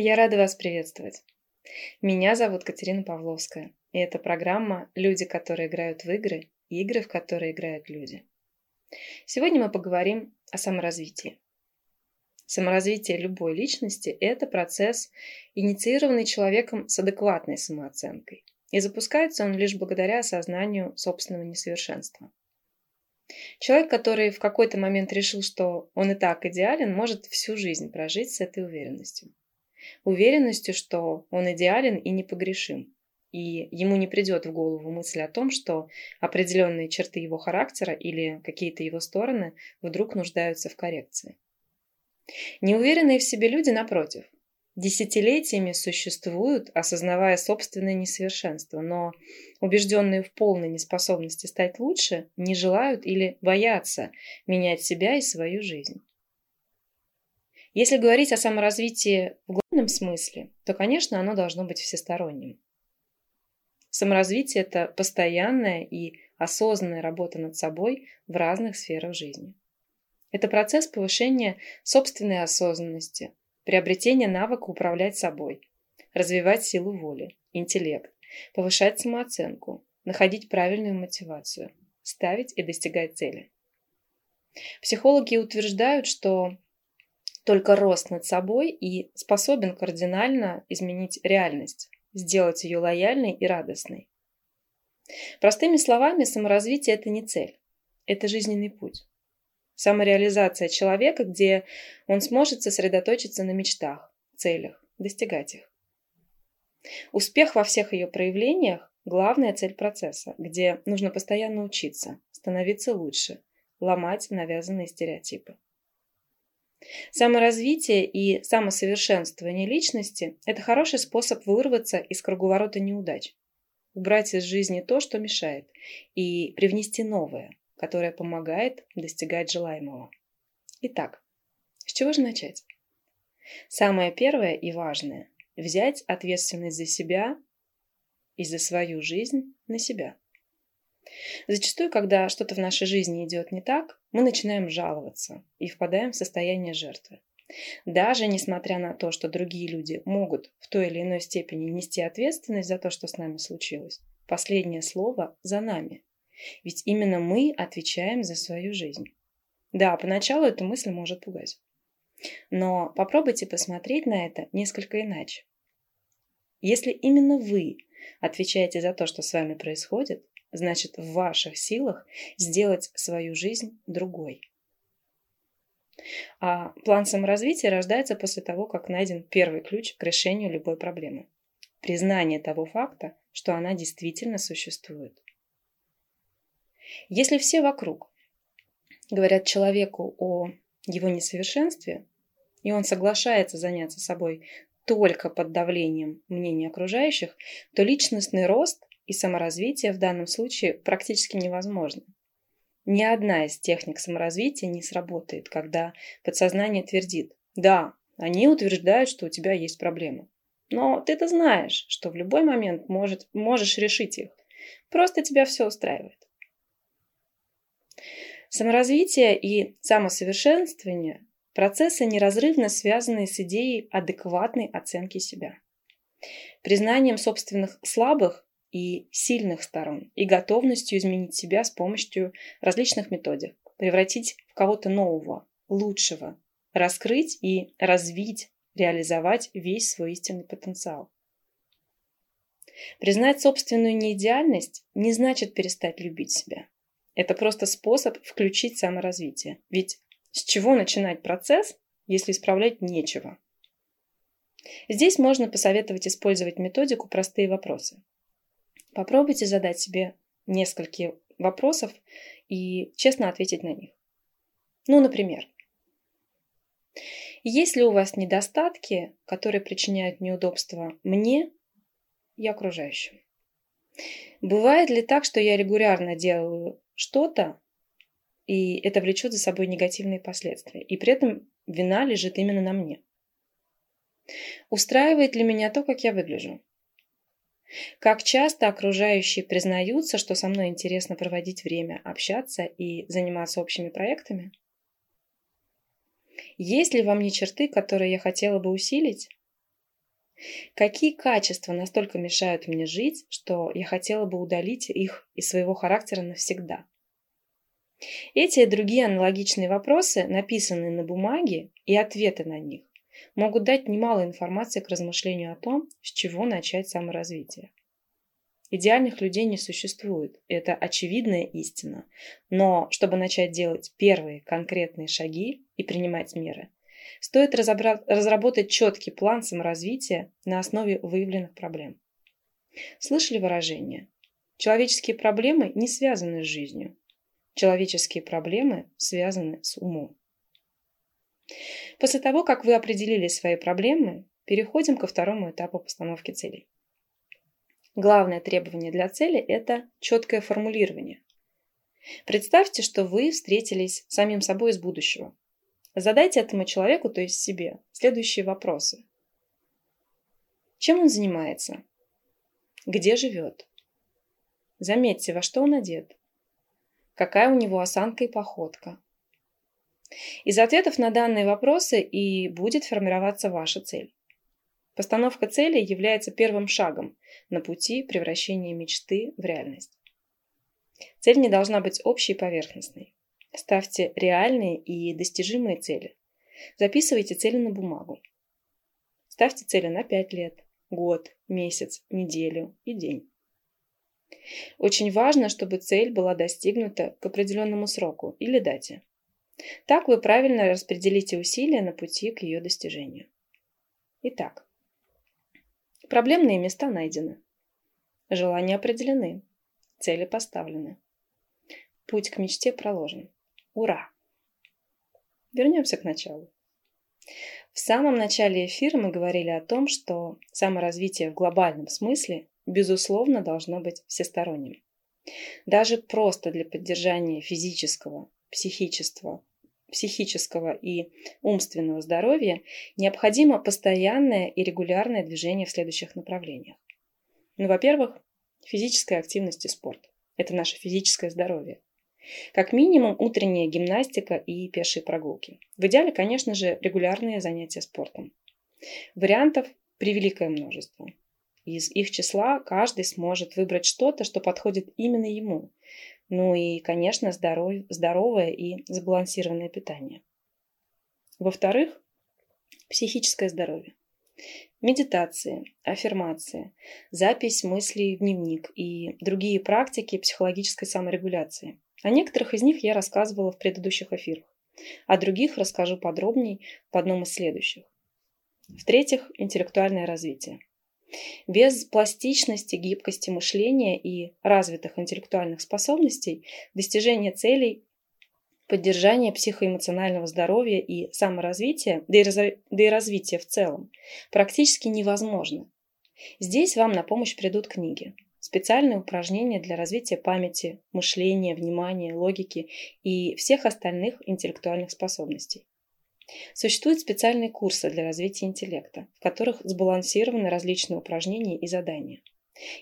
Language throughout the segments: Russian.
Я рада вас приветствовать. Меня зовут Катерина Павловская, и это программа «Люди, которые играют в игры, игры, в которые играют люди». Сегодня мы поговорим о саморазвитии. Саморазвитие любой личности – это процесс, инициированный человеком с адекватной самооценкой, и запускается он лишь благодаря осознанию собственного несовершенства. Человек, который в какой-то момент решил, что он и так идеален, может всю жизнь прожить с этой уверенностью. Уверенностью, что он идеален и непогрешим. И ему не придет в голову мысль о том, что определенные черты его характера или какие-то его стороны вдруг нуждаются в коррекции. Неуверенные в себе люди, напротив, десятилетиями существуют, осознавая собственное несовершенство, но убежденные в полной неспособности стать лучше, не желают или боятся менять себя и свою жизнь. Если говорить о саморазвитии в главном смысле, то, конечно, оно должно быть всесторонним. Саморазвитие – это постоянная и осознанная работа над собой в разных сферах жизни. Это процесс повышения собственной осознанности, приобретения навыка управлять собой, развивать силу воли, интеллект, повышать самооценку, находить правильную мотивацию, ставить и достигать цели. Психологи утверждают, что только рост над собой и способен кардинально изменить реальность, сделать ее лояльной и радостной. Простыми словами, саморазвитие – это не цель, это жизненный путь самореализация человека, где он сможет сосредоточиться на мечтах, целях, достигать их. Успех во всех ее проявлениях – главная цель процесса, где нужно постоянно учиться, становиться лучше, ломать навязанные стереотипы. Саморазвитие и самосовершенствование личности – это хороший способ вырваться из круговорота неудач, убрать из жизни то, что мешает, и привнести новое, которая помогает достигать желаемого. Итак, с чего же начать? Самое первое и важное – взять ответственность за себя и за свою жизнь на себя. Зачастую, когда что-то в нашей жизни идет не так, мы начинаем жаловаться и впадаем в состояние жертвы. Даже несмотря на то, что другие люди могут в той или иной степени нести ответственность за то, что с нами случилось, последнее слово за нами. Ведь именно мы отвечаем за свою жизнь. Да, поначалу эта мысль может пугать. Но попробуйте посмотреть на это несколько иначе. Если именно вы отвечаете за то, что с вами происходит, значит в ваших силах сделать свою жизнь другой. А план саморазвития рождается после того, как найден первый ключ к решению любой проблемы. Признание того факта, что она действительно существует. Если все вокруг говорят человеку о его несовершенстве, и он соглашается заняться собой только под давлением мнений окружающих, то личностный рост и саморазвитие в данном случае практически невозможно. Ни одна из техник саморазвития не сработает, когда подсознание твердит «Да, они утверждают, что у тебя есть проблемы. Но ты-то знаешь, что в любой момент может, можешь решить их. Просто тебя все устраивает. Саморазвитие и самосовершенствование – процессы, неразрывно связанные с идеей адекватной оценки себя. Признанием собственных слабых и сильных сторон и готовностью изменить себя с помощью различных методик, превратить в кого-то нового, лучшего, раскрыть и развить, реализовать весь свой истинный потенциал. Признать собственную неидеальность не значит перестать любить себя. Это просто способ включить саморазвитие. Ведь с чего начинать процесс, если исправлять нечего? Здесь можно посоветовать использовать методику «Простые вопросы». Попробуйте задать себе несколько вопросов и честно ответить на них. Ну, например, есть ли у вас недостатки, которые причиняют неудобства мне и окружающим? Бывает ли так, что я регулярно делаю что-то, и это влечет за собой негативные последствия. И при этом вина лежит именно на мне. Устраивает ли меня то, как я выгляжу? Как часто окружающие признаются, что со мной интересно проводить время, общаться и заниматься общими проектами? Есть ли во мне черты, которые я хотела бы усилить? Какие качества настолько мешают мне жить, что я хотела бы удалить их из своего характера навсегда? Эти и другие аналогичные вопросы, написанные на бумаге, и ответы на них могут дать немало информации к размышлению о том, с чего начать саморазвитие. Идеальных людей не существует, это очевидная истина. Но чтобы начать делать первые конкретные шаги и принимать меры, стоит разработать четкий план саморазвития на основе выявленных проблем. Слышали выражение? Человеческие проблемы не связаны с жизнью. Человеческие проблемы связаны с умом. После того, как вы определили свои проблемы, переходим ко второму этапу постановки целей. Главное требование для цели – это четкое формулирование. Представьте, что вы встретились с самим собой из будущего. Задайте этому человеку, то есть себе, следующие вопросы. Чем он занимается? Где живет? Заметьте, во что он одет. Какая у него осанка и походка. Из ответов на данные вопросы и будет формироваться ваша цель. Постановка цели является первым шагом на пути превращения мечты в реальность. Цель не должна быть общей и поверхностной. Ставьте реальные и достижимые цели. Записывайте цели на бумагу. Ставьте цели на 5 лет, год, месяц, неделю и день. Очень важно, чтобы цель была достигнута к определенному сроку или дате. Так вы правильно распределите усилия на пути к ее достижению. Итак, Проблемные места найдены. Желания определены. Цели поставлены. Путь к мечте проложен. Ура! Вернемся к началу. В самом начале эфира мы говорили о том, что саморазвитие в глобальном смысле, безусловно, должно быть всесторонним. Даже просто для поддержания физического, психического, психического и умственного здоровья необходимо постоянное и регулярное движение в следующих направлениях. Ну, во-первых, физическая активность и спорт. Это наше физическое здоровье. Как минимум утренняя гимнастика и пешие прогулки. В идеале, конечно же, регулярные занятия спортом. Вариантов превеликое множество. Из их числа каждый сможет выбрать что-то, что подходит именно ему, ну и, конечно, здоров... здоровое и сбалансированное питание. Во-вторых, психическое здоровье. Медитации, аффирмации, запись мыслей в дневник и другие практики психологической саморегуляции. О некоторых из них я рассказывала в предыдущих эфирах, о других расскажу подробней в одном из следующих. В-третьих, интеллектуальное развитие. Без пластичности, гибкости мышления и развитых интеллектуальных способностей достижение целей, поддержание психоэмоционального здоровья и саморазвития, да и, разви- да и развития в целом, практически невозможно. Здесь вам на помощь придут книги, специальные упражнения для развития памяти, мышления, внимания, логики и всех остальных интеллектуальных способностей. Существуют специальные курсы для развития интеллекта, в которых сбалансированы различные упражнения и задания.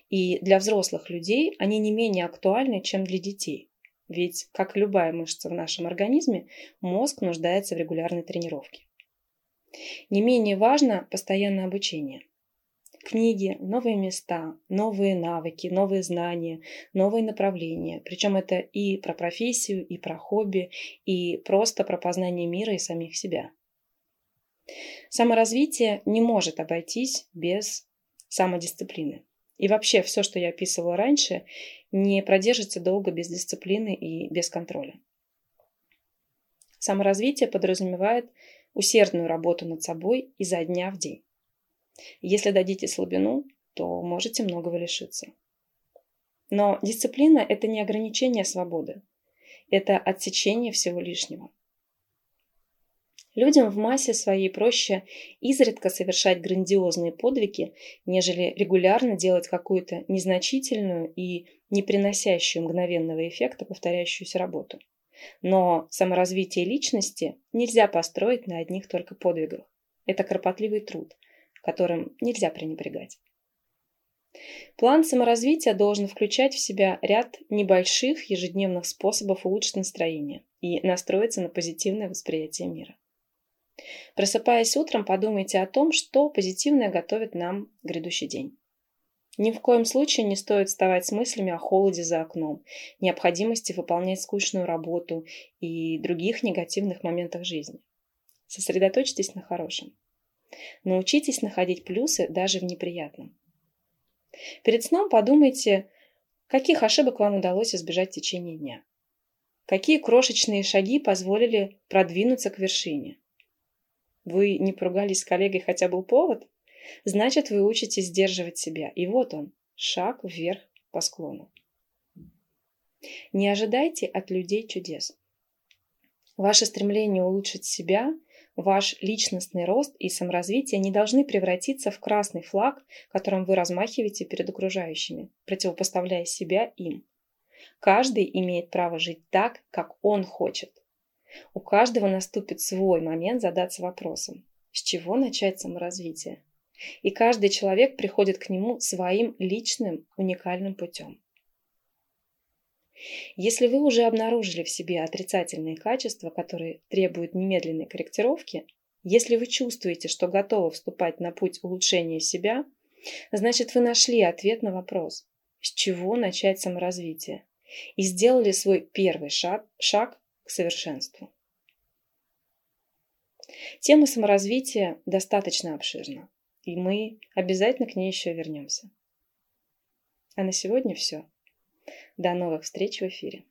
И для взрослых людей они не менее актуальны, чем для детей. Ведь, как любая мышца в нашем организме, мозг нуждается в регулярной тренировке. Не менее важно постоянное обучение – книги, новые места, новые навыки, новые знания, новые направления. Причем это и про профессию, и про хобби, и просто про познание мира и самих себя. Саморазвитие не может обойтись без самодисциплины. И вообще все, что я описывала раньше, не продержится долго без дисциплины и без контроля. Саморазвитие подразумевает усердную работу над собой изо дня в день. Если дадите слабину, то можете многого лишиться. Но дисциплина – это не ограничение свободы. Это отсечение всего лишнего. Людям в массе своей проще изредка совершать грандиозные подвиги, нежели регулярно делать какую-то незначительную и не приносящую мгновенного эффекта повторяющуюся работу. Но саморазвитие личности нельзя построить на одних только подвигах. Это кропотливый труд, которым нельзя пренебрегать. План саморазвития должен включать в себя ряд небольших ежедневных способов улучшить настроение и настроиться на позитивное восприятие мира. Просыпаясь утром, подумайте о том, что позитивное готовит нам грядущий день. Ни в коем случае не стоит вставать с мыслями о холоде за окном, необходимости выполнять скучную работу и других негативных моментах жизни. Сосредоточьтесь на хорошем. Научитесь находить плюсы даже в неприятном. Перед сном подумайте, каких ошибок вам удалось избежать в течение дня. Какие крошечные шаги позволили продвинуться к вершине. Вы не поругались с коллегой, хотя был повод? Значит, вы учитесь сдерживать себя. И вот он, шаг вверх по склону. Не ожидайте от людей чудес. Ваше стремление улучшить себя, ваш личностный рост и саморазвитие не должны превратиться в красный флаг, которым вы размахиваете перед окружающими, противопоставляя себя им. Каждый имеет право жить так, как он хочет. У каждого наступит свой момент задаться вопросом, с чего начать саморазвитие. И каждый человек приходит к нему своим личным уникальным путем. Если вы уже обнаружили в себе отрицательные качества, которые требуют немедленной корректировки, если вы чувствуете, что готовы вступать на путь улучшения себя, значит вы нашли ответ на вопрос, с чего начать саморазвитие, и сделали свой первый шаг, шаг к совершенству. Тема саморазвития достаточно обширна и мы обязательно к ней еще вернемся. А на сегодня все. До новых встреч в эфире.